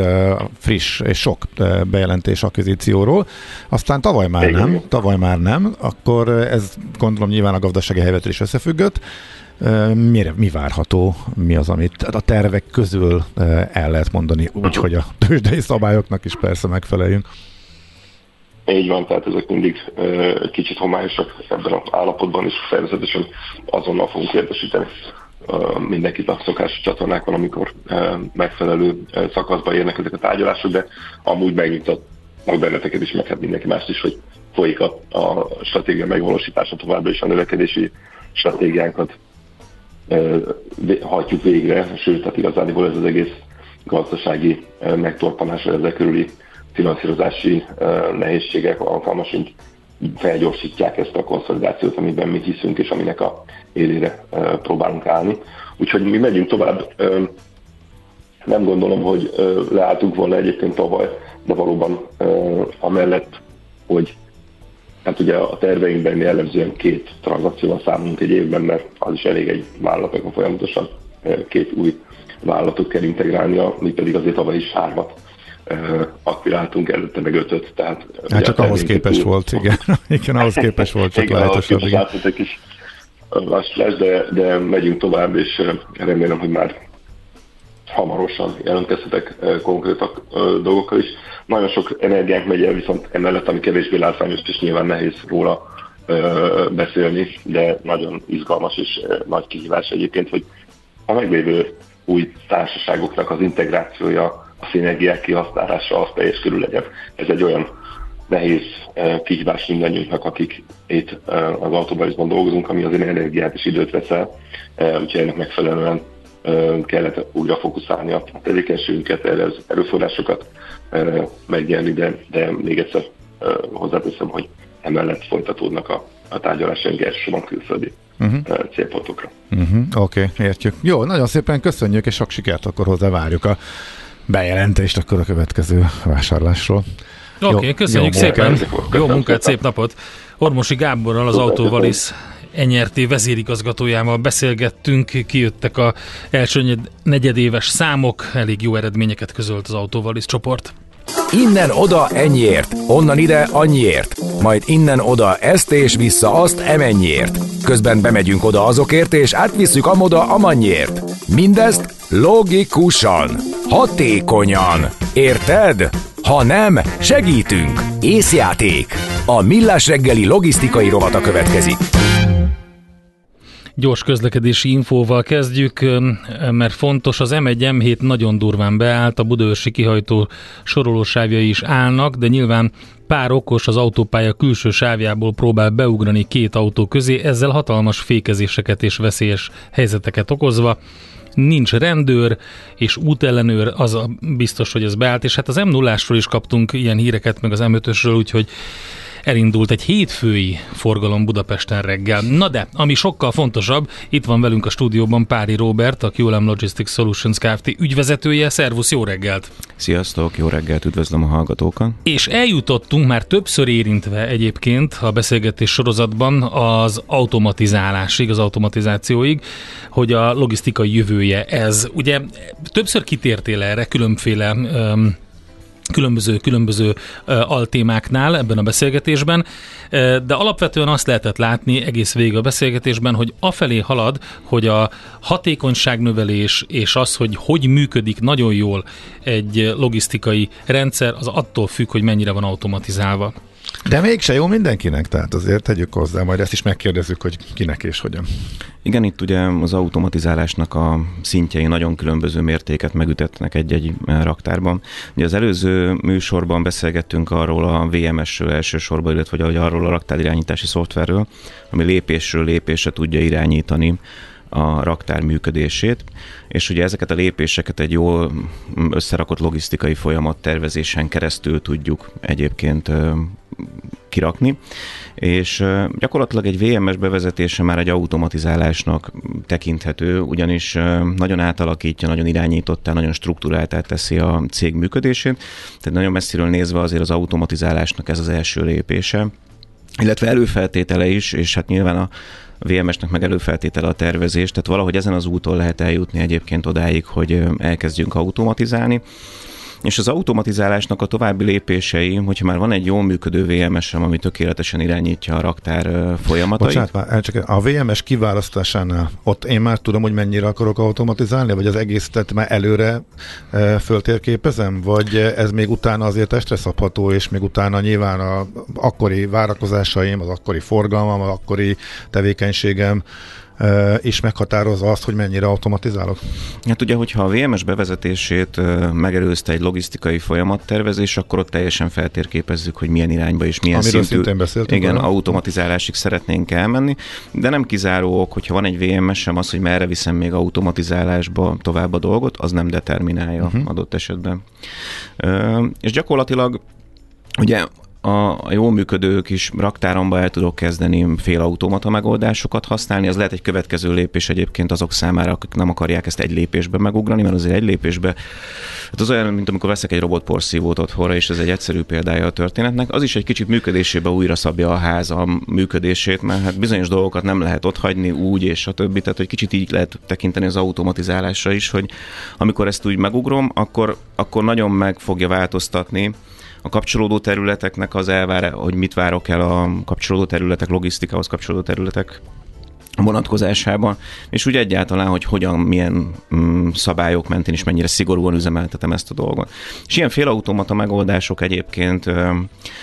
friss és sok bejelentés akvizícióról. Aztán tavaly már igen. nem, tavaly már nem, akkor ez gondolom nyilván a gazdasági helyzettel is összefüggött. Mire, mi várható, mi az, amit a tervek közül el lehet mondani, úgy, hogy a tőzsdei szabályoknak is persze megfeleljünk? Így van, tehát ezek mindig egy kicsit homályosak ebben az állapotban, és természetesen azonnal fogunk értesíteni mindenkit a szokásos csatornákon, amikor megfelelő szakaszba érnek ezek a tárgyalások, de amúgy megnyugtatnak benneteket is, meg hát mindenki mást is, hogy folyik a, a stratégia megvalósítása továbbra is a növekedési stratégiánkat hajtjuk végre, sőt, tehát igazából ez az egész gazdasági megtorpanás, vagy ezek körüli finanszírozási nehézségek alkalmasint felgyorsítják ezt a konszolidációt, amiben mi hiszünk, és aminek a élére próbálunk állni. Úgyhogy mi megyünk tovább. Nem gondolom, hogy leálltunk volna egyébként tavaly, de valóban amellett, hogy Hát ugye a terveinkben jellemzően két tranzakcióval számolunk egy évben, mert az is elég egy vállalatokon folyamatosan két új vállalatot kell integrálnia, mi pedig azért tavaly is hármat akviráltunk, előtte meg ötöt. Tehát hát csak ahhoz képes túl... volt, igen. igen, ahhoz képes volt, csak lehetőség. Igen, egy kis lesz, de, de megyünk tovább, és remélem, hogy már hamarosan jelentkezhetek konkrét dolgokkal is. Nagyon sok energiánk megy el, viszont emellett, ami kevésbé látványos, és nyilván nehéz róla beszélni, de nagyon izgalmas és nagy kihívás egyébként, hogy a meglévő új társaságoknak az integrációja, a szinergiák kihasználása az teljes körül legyen. Ez egy olyan nehéz kihívás mindannyiunknak, akik itt az autóbalizban dolgozunk, ami azért energiát és időt vesz el, úgyhogy ennek megfelelően kellett újra fókuszálni a tevékenységünket, erre az erőforrásokat megnyerni, de, de még egyszer hozzáteszem, hogy emellett folytatódnak a, a tárgyalásaink elsősorban külföldi uh-huh. célpontokra. Uh-huh. Oké, okay, értjük. Jó, nagyon szépen köszönjük, és sok sikert akkor hozzá várjuk a bejelentést akkor a következő vásárlásról. Oké, okay, köszönjük jó szépen. Munkát. Jó munkát, szép napot. Ormosi Gáborral, az Autóvalisz NRT vezérigazgatójával beszélgettünk, kijöttek a első negyedéves számok, elég jó eredményeket közölt az Autóvalisz csoport. Innen oda ennyiért, onnan ide annyiért, majd innen oda ezt és vissza azt emennyiért. Közben bemegyünk oda azokért és átvisszük amoda amannyiért. Mindezt logikusan, hatékonyan. Érted? Ha nem, segítünk! Észjáték! A Millás reggeli logisztikai rovata következik. Gyors közlekedési infóval kezdjük, mert fontos, az M1 M7 nagyon durván beállt, a Budaörsi kihajtó sorolósávjai is állnak, de nyilván pár okos az autópálya külső sávjából próbál beugrani két autó közé, ezzel hatalmas fékezéseket és veszélyes helyzeteket okozva. Nincs rendőr és útellenőr, az a biztos, hogy ez beállt, és hát az m 0 is kaptunk ilyen híreket, meg az M5-ösről, úgyhogy elindult egy hétfői forgalom Budapesten reggel. Na de, ami sokkal fontosabb, itt van velünk a stúdióban Pári Robert, a QLM Logistics Solutions Kft. ügyvezetője. Szervusz, jó reggelt! Sziasztok, jó reggelt, üdvözlöm a hallgatókat! És eljutottunk már többször érintve egyébként a beszélgetés sorozatban az automatizálásig, az automatizációig, hogy a logisztikai jövője ez. Ugye többször kitértél erre különféle um, különböző, különböző altémáknál ebben a beszélgetésben, de alapvetően azt lehetett látni egész végig a beszélgetésben, hogy afelé halad, hogy a hatékonyságnövelés és az, hogy hogy működik nagyon jól egy logisztikai rendszer, az attól függ, hogy mennyire van automatizálva. De mégse jó mindenkinek, tehát azért tegyük hozzá, majd ezt is megkérdezzük, hogy kinek és hogyan. Igen, itt ugye az automatizálásnak a szintjei nagyon különböző mértéket megütetnek egy-egy raktárban. Ugye az előző műsorban beszélgettünk arról a VMS-ről elsősorban, illetve hogy arról a raktárirányítási szoftverről, ami lépésről lépésre tudja irányítani a raktár működését, és ugye ezeket a lépéseket egy jól összerakott logisztikai folyamat tervezésen keresztül tudjuk egyébként kirakni, és gyakorlatilag egy VMS bevezetése már egy automatizálásnak tekinthető, ugyanis nagyon átalakítja, nagyon irányítottá, nagyon struktúráltá teszi a cég működését, tehát nagyon messziről nézve azért az automatizálásnak ez az első lépése, illetve előfeltétele is, és hát nyilván a VMS-nek meg előfeltétele a tervezés, tehát valahogy ezen az úton lehet eljutni egyébként odáig, hogy elkezdjünk automatizálni. És az automatizálásnak a további lépései, hogyha már van egy jól működő VMS-em, ami tökéletesen irányítja a raktár folyamatait. Bocsánat, már, csak a VMS kiválasztásánál ott én már tudom, hogy mennyire akarok automatizálni, vagy az egészet már előre e, föltérképezem, vagy ez még utána azért testre szabható, és még utána nyilván a akkori várakozásaim, az akkori forgalmam, az akkori tevékenységem is meghatározza azt, hogy mennyire automatizálok? Hát ugye, hogyha a VMS bevezetését megelőzte egy logisztikai folyamattervezés, akkor ott teljesen feltérképezzük, hogy milyen irányba és milyen Amiről szintű igen, arra. automatizálásig szeretnénk elmenni, de nem kizáró ok, hogyha van egy VMS sem az, hogy merre viszem még automatizálásba tovább a dolgot, az nem determinálja uh-huh. adott esetben. És gyakorlatilag Ugye a jól működő kis raktáromba el tudok kezdeni félautomata megoldásokat használni. Ez lehet egy következő lépés egyébként azok számára, akik nem akarják ezt egy lépésbe megugrani, mert azért egy lépésbe, hát az olyan, mint amikor veszek egy robotporszívót otthonra, és ez egy egyszerű példája a történetnek, az is egy kicsit működésébe újra szabja a háza működését, mert hát bizonyos dolgokat nem lehet ott hagyni úgy, és a többi, tehát hogy kicsit így lehet tekinteni az automatizálásra is, hogy amikor ezt úgy megugrom, akkor, akkor nagyon meg fogja változtatni a kapcsolódó területeknek az elvár, hogy mit várok el a kapcsolódó területek, logisztikához kapcsolódó területek vonatkozásában, és úgy egyáltalán, hogy hogyan, milyen mm, szabályok mentén is mennyire szigorúan üzemeltetem ezt a dolgot. És ilyen félautomata megoldások egyébként ö,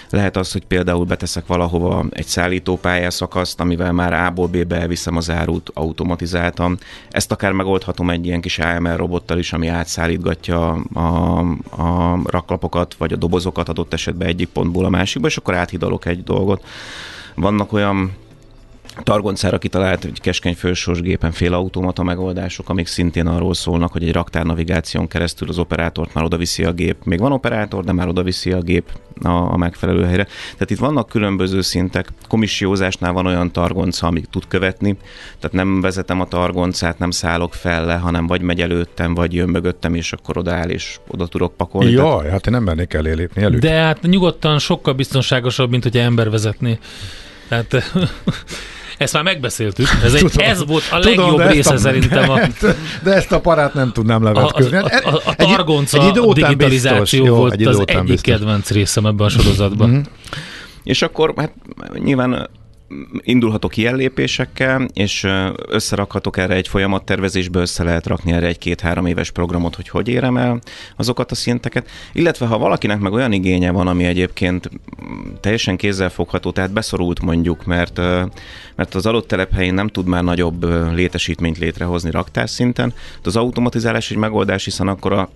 lehet az, hogy például beteszek valahova egy szállító pályaszakaszt, amivel már A-ból B-be elviszem az árut, automatizáltam. Ezt akár megoldhatom egy ilyen kis AML robottal is, ami átszállítgatja a, a raklapokat, vagy a dobozokat adott esetben egyik pontból a másikba, és akkor áthidalok egy dolgot. Vannak olyan Targoncára kitalált egy keskeny fősors gépen félautomata megoldások, amik szintén arról szólnak, hogy egy raktár navigáción keresztül az operátort már odaviszi a gép. Még van operátor, de már odaviszi a gép a, a megfelelő helyre. Tehát itt vannak különböző szintek. Komissiózásnál van olyan targonca, amit tud követni. Tehát nem vezetem a targoncát, nem szállok fel le, hanem vagy megy előttem, vagy jön mögöttem, és akkor odáll, és oda tudok pakolni. Jaj, Tehát... hát én nem mennék elélépni előtt. De hát nyugodtan sokkal biztonságosabb, mint hogy ember vezetni. Tehát Ezt már megbeszéltük. Ez, egy, tudom, ez volt a legjobb tudom, része a, szerintem. A, de ezt a parát nem tudnám levetközni. A, a, a, a targonca egy, egy digitalizáció biztos, jó, volt egy az egyik biztos. kedvenc részem ebben a sorozatban. Mm-hmm. És akkor hát nyilván indulhatok ilyen lépésekkel, és összerakhatok erre egy folyamattervezésbe, össze lehet rakni erre egy két-három éves programot, hogy hogy érem el azokat a szinteket. Illetve ha valakinek meg olyan igénye van, ami egyébként teljesen kézzelfogható, tehát beszorult mondjuk, mert, mert az adott telephelyén nem tud már nagyobb létesítményt létrehozni raktárszinten, de az automatizálás egy megoldás, hiszen akkor a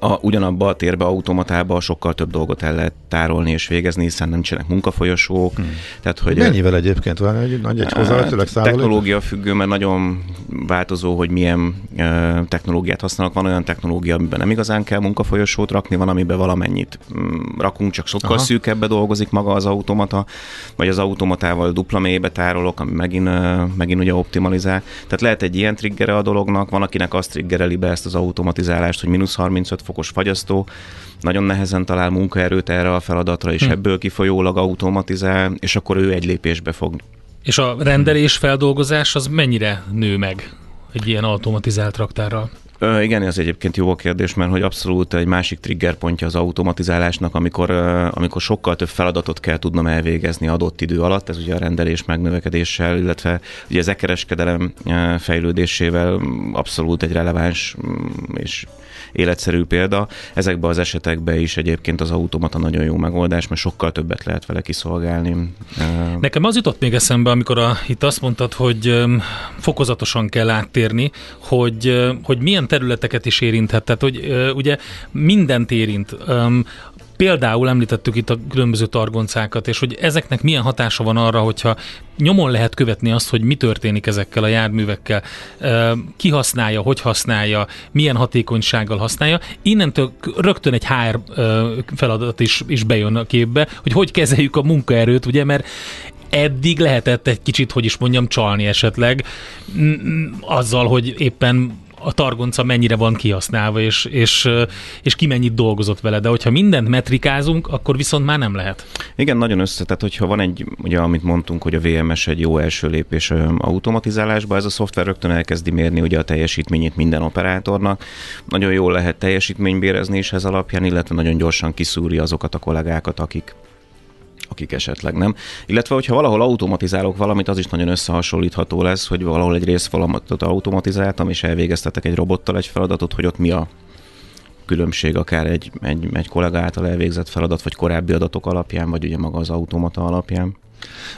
a, ugyanabba a térbe, automatába sokkal több dolgot el lehet tárolni és végezni, hiszen nincsenek munkafolyosók. Hmm. Tehát, hogy Mennyivel egyébként van egy nagy egy hozzávetőleg hát, Technológia függő, mert nagyon változó, hogy milyen uh, technológiát használnak. Van olyan technológia, amiben nem igazán kell munkafolyosót rakni, van, amiben valamennyit um, rakunk, csak sokkal Aha. szűkebbe dolgozik maga az automata, vagy az automatával dupla mélybe tárolok, ami megint, uh, megint ugye optimalizál. Tehát lehet egy ilyen triggere a dolognak, van, akinek azt triggereli be ezt az automatizálást, hogy mínusz 35 fok fokos fagyasztó, nagyon nehezen talál munkaerőt erre a feladatra, és hm. ebből kifolyólag automatizál, és akkor ő egy lépésbe fog. És a rendelés, feldolgozás az mennyire nő meg egy ilyen automatizált raktárral? Ö, igen, ez egyébként jó a kérdés, mert hogy abszolút egy másik triggerpontja az automatizálásnak, amikor, amikor sokkal több feladatot kell tudnom elvégezni adott idő alatt, ez ugye a rendelés megnövekedéssel, illetve ugye az e-kereskedelem fejlődésével abszolút egy releváns mm, és életszerű példa. Ezekben az esetekben is egyébként az automata nagyon jó megoldás, mert sokkal többet lehet vele kiszolgálni. Nekem az jutott még eszembe, amikor a, itt azt mondtad, hogy fokozatosan kell áttérni, hogy, hogy milyen területeket is érinthet. Tehát, hogy ugye mindent érint. Például említettük itt a különböző targoncákat, és hogy ezeknek milyen hatása van arra, hogyha nyomon lehet követni azt, hogy mi történik ezekkel a járművekkel, ki használja, hogy használja, milyen hatékonysággal használja. Innentől rögtön egy HR feladat is, is bejön a képbe, hogy hogy kezeljük a munkaerőt, ugye, mert eddig lehetett egy kicsit, hogy is mondjam, csalni esetleg azzal, hogy éppen a targonca mennyire van kihasználva, és, és, és ki mennyit dolgozott vele. De hogyha mindent metrikázunk, akkor viszont már nem lehet. Igen, nagyon összetett, hogyha van egy, ugye amit mondtunk, hogy a VMS egy jó első lépés automatizálásba, ez a szoftver rögtön elkezdi mérni ugye a teljesítményét minden operátornak. Nagyon jól lehet teljesítménybérezni is ez alapján, illetve nagyon gyorsan kiszúrja azokat a kollégákat, akik akik esetleg nem. Illetve, hogyha valahol automatizálok valamit, az is nagyon összehasonlítható lesz, hogy valahol egy részfalatot automatizáltam, és elvégeztetek egy robottal egy feladatot, hogy ott mi a különbség akár egy, egy, egy kollega által elvégzett feladat, vagy korábbi adatok alapján, vagy ugye maga az automata alapján.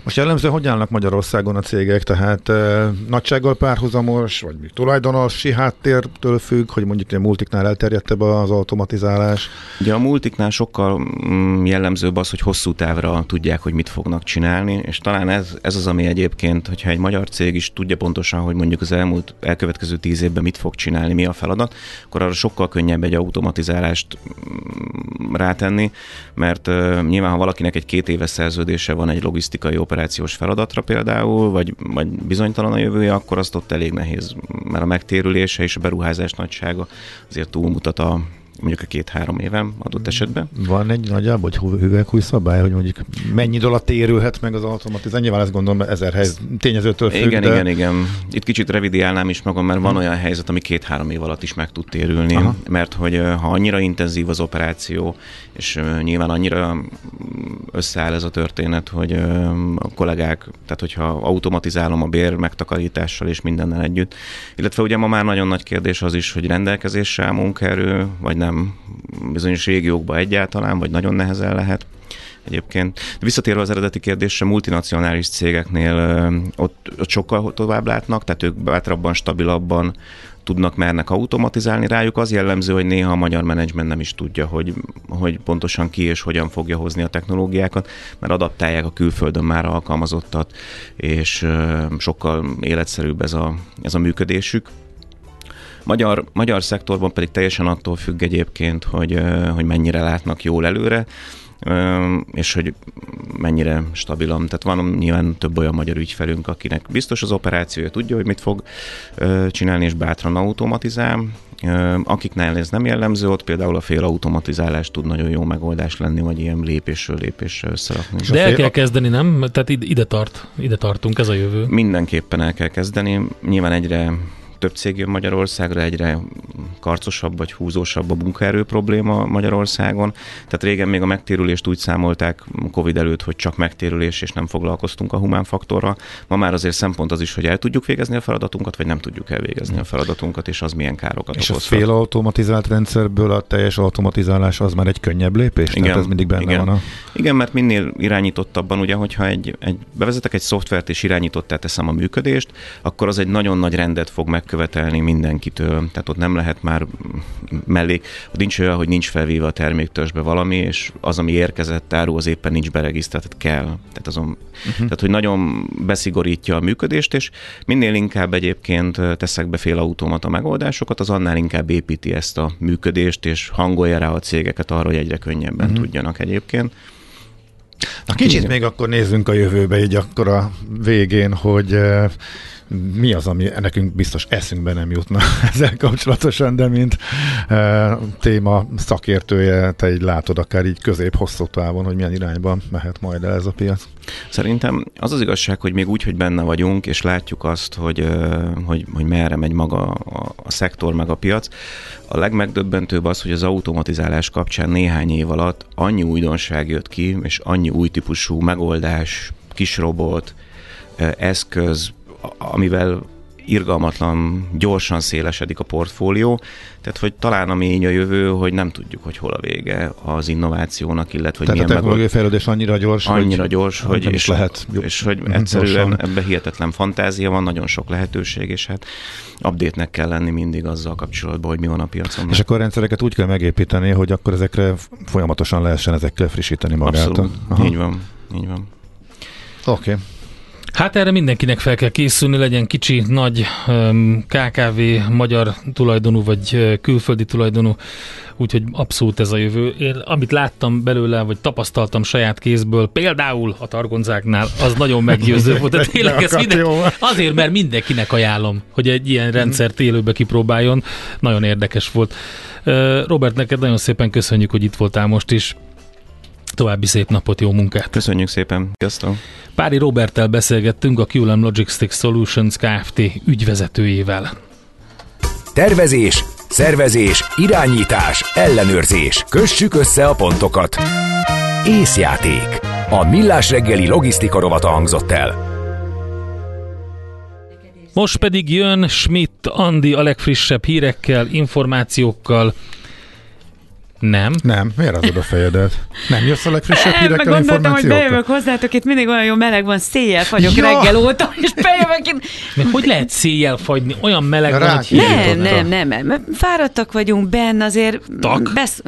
Most jellemzően hogy állnak Magyarországon a cégek? Tehát e, nagysággal párhuzamos, vagy tulajdonosi háttértől függ, hogy mondjuk a multiknál elterjedtebb az automatizálás? Ugye a multiknál sokkal mm, jellemzőbb az, hogy hosszú távra tudják, hogy mit fognak csinálni, és talán ez, ez az, ami egyébként, hogyha egy magyar cég is tudja pontosan, hogy mondjuk az elmúlt elkövetkező tíz évben mit fog csinálni, mi a feladat, akkor arra sokkal könnyebb egy automatizálást mm, rátenni, mert uh, nyilván, ha valakinek egy két éves szerződése van egy logisztikai logisztikai operációs feladatra például, vagy, vagy bizonytalan a jövője, akkor azt ott elég nehéz, mert a megtérülése és a beruházás nagysága azért túlmutat a, mondjuk a két-három évem adott esetben. Van egy nagyjából, hogy hüvelykúj szabály, hogy mondjuk mennyi alatt térülhet meg az automatizál? Nyilván ezt gondolom, ezer hely tényezőtől függ, Igen, de... igen, igen. Itt kicsit revidiálnám is magam, mert van hmm. olyan helyzet, ami két-három év alatt is meg tud térülni, Aha. mert hogy ha annyira intenzív az operáció, és nyilván annyira összeáll ez a történet, hogy a kollégák, tehát hogyha automatizálom a bér megtakarítással és mindennel együtt, illetve ugye ma már nagyon nagy kérdés az is, hogy rendelkezésre munkaerő, vagy nem bizonyos régiókban egyáltalán, vagy nagyon nehezen lehet egyébként. De visszatérve az eredeti kérdésre, multinacionális cégeknél ott, ott sokkal tovább látnak, tehát ők bátrabban, stabilabban tudnak, mernek automatizálni rájuk. Az jellemző, hogy néha a magyar menedzsment nem is tudja, hogy, hogy pontosan ki és hogyan fogja hozni a technológiákat, mert adaptálják a külföldön már alkalmazottat, és sokkal életszerűbb ez a, ez a működésük. Magyar, magyar szektorban pedig teljesen attól függ egyébként, hogy, hogy mennyire látnak jól előre, és hogy mennyire stabilan. Tehát van nyilván több olyan magyar ügyfelünk, akinek biztos az operációja, tudja, hogy mit fog csinálni, és bátran automatizál. Akiknál ez nem jellemző, ott például a félautomatizálás tud nagyon jó megoldás lenni, vagy ilyen lépésről lépésre összerakni. De el kell kezdeni, nem? Tehát ide tart, ide tartunk, ez a jövő. Mindenképpen el kell kezdeni. Nyilván egyre több cég jön Magyarországra, egyre karcosabb vagy húzósabb a munkaerő probléma Magyarországon. Tehát régen még a megtérülést úgy számolták Covid előtt, hogy csak megtérülés, és nem foglalkoztunk a humán faktorral. Ma már azért szempont az is, hogy el tudjuk végezni a feladatunkat, vagy nem tudjuk elvégezni a feladatunkat, és az milyen károkat és okoz. És a félautomatizált rendszerből a teljes automatizálás az már egy könnyebb lépés? Igen, Tehát ez mindig benne igen. van a... Igen, mert minél irányítottabban, ugye, hogyha egy, egy, bevezetek egy szoftvert és irányítottá teszem a működést, akkor az egy nagyon nagy rendet fog megkövetelni mindenkitől. Tehát ott nem lehet már mellék, ott nincs olyan, hogy nincs felvéve a terméktörzsbe valami, és az, ami érkezett áru, az éppen nincs beregisztrált, tehát kell. Tehát, azon, uh-huh. tehát, hogy nagyon beszigorítja a működést, és minél inkább egyébként teszek be fél automata megoldásokat, az annál inkább építi ezt a működést, és hangolja rá a cégeket arra, hogy egyre könnyebben uh-huh. tudjanak egyébként. Na kicsit Igen. még akkor nézzünk a jövőbe, így akkor a végén, hogy uh, mi az, ami nekünk biztos eszünkbe nem jutna ezzel kapcsolatosan, de mint uh, téma szakértője, te így látod akár így közép-hosszú távon, hogy milyen irányban mehet majd el ez a piac? Szerintem az az igazság, hogy még úgy, hogy benne vagyunk, és látjuk azt, hogy, hogy, hogy merre megy maga a, a szektor, meg a piac. A legmegdöbbentőbb az, hogy az automatizálás kapcsán néhány év alatt annyi újdonság jött ki, és annyi új típusú megoldás, kisrobot, eszköz, amivel irgalmatlan, gyorsan szélesedik a portfólió, tehát hogy talán ami így a jövő, hogy nem tudjuk, hogy hol a vége az innovációnak, illetve hogy Tehát a technológiai fejlődés annyira gyors, annyira hogy gyors, hogy és, és, lehet és hogy egyszerűen ebbe hihetetlen fantázia van, nagyon sok lehetőség, és hát update-nek kell lenni mindig azzal kapcsolatban, hogy mi van a piacon. És akkor a rendszereket úgy kell megépíteni, hogy akkor ezekre folyamatosan lehessen ezekkel frissíteni magát. Abszolút, Aha. így van, így van. Oké. Okay. Hát erre mindenkinek fel kell készülni, legyen kicsi, nagy KKV, magyar tulajdonú vagy külföldi tulajdonú, úgyhogy abszolút ez a jövő. Én amit láttam belőle, vagy tapasztaltam saját kézből, például a Targonzáknál, az nagyon meggyőző volt. Tehát tényleg ez minden, azért, mert mindenkinek ajánlom, hogy egy ilyen rendszert élőbe kipróbáljon. Nagyon érdekes volt. Robert, neked nagyon szépen köszönjük, hogy itt voltál most is. További szép napot, jó munkát! Köszönjük szépen! Köszönöm! Pári Roberttel beszélgettünk a QLM Logistics Solutions Kft. ügyvezetőjével. Tervezés, szervezés, irányítás, ellenőrzés. Kössük össze a pontokat. Észjáték. A Millás reggeli logisztika rovata hangzott el. Most pedig jön Schmidt Andi a legfrissebb hírekkel, információkkal, nem. Nem. Miért az a fejedet? Nem jössz a legfrissebb hírekkel, Meg gondoltam, hogy bejövök hozzátok, itt mindig olyan jó meleg van, széjjel fagyok ja. reggel óta, és bejövök itt. Mert hogy lehet széjjel fagyni? Olyan meleg Rá van, hogy Nem, nem, nem, nem. Fáradtak vagyunk benne, azért... Tak? Besz...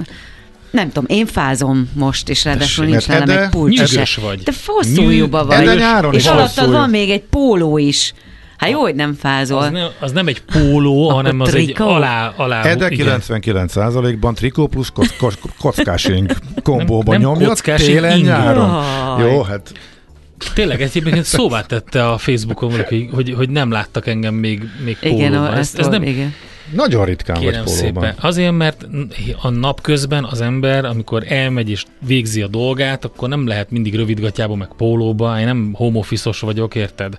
Nem tudom, én fázom most, és ráadásul nincs nálam egy pulcs se. vagy. De fosszújúba vagy. Ede nyáron és is alattad van még egy póló is. Hát jó, hogy nem fázol. Az, ne, az nem egy póló, hanem az trikó? egy alá, alá Ede igen. 99%-ban trikó plusz kock, kock, kockásing kombóban Nem- nem nyomja, kockásing, télen ing. nyáron. Jaj. Jó, hát Tényleg, ez egyébként szóvá tette a Facebookon valaki, hogy, hogy nem láttak engem még, még Igen, pólóban. Ez, ez nem, igen. nagyon ritkán vagy Kérem pólóban. szépen. Azért, mert a napközben az ember, amikor elmegy és végzi a dolgát, akkor nem lehet mindig rövidgatjába, meg pólóba. Én nem home office vagyok, érted?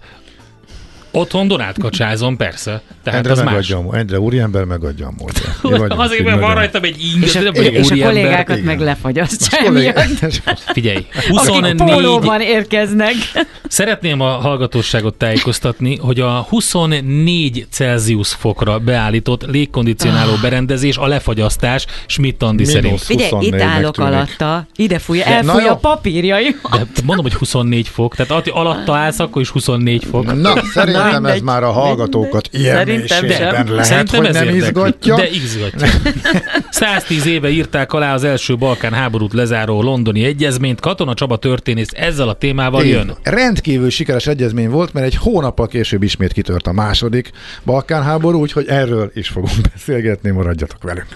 Otthon Donát kacsázom, persze. Tehát Endre az más. megadja, a- Endre úriember megadja a vagyunk Azért, mert van rajtam egy ing, És a, és a kollégákat igen. meg lefagyasztja. Figyelj, Akik 24 pólóban érkeznek. Szeretném a hallgatóságot tájékoztatni, hogy a 24 Celsius fokra beállított légkondicionáló berendezés a lefagyasztás Schmidt Andi Mínusz. szerint. Figyelj, itt 24-nek állok tűnik. alatta, ide na jó. a papírjai. De mondom, hogy 24 fok, tehát att- alatta állsz, akkor is 24 fok. Na, szerintem ez mindegy, már a hallgatókat ilyen Szerintem mélységben sem. lehet, Szerintem hogy ez nem érdekli. izgatja. De izgatja. 110 éve írták alá az első Balkán háborút lezáró londoni egyezményt. Katona Csaba történész ezzel a témával Így jön. Rendkívül sikeres egyezmény volt, mert egy hónappal később ismét kitört a második Balkánháború, úgyhogy erről is fogunk beszélgetni, maradjatok velünk.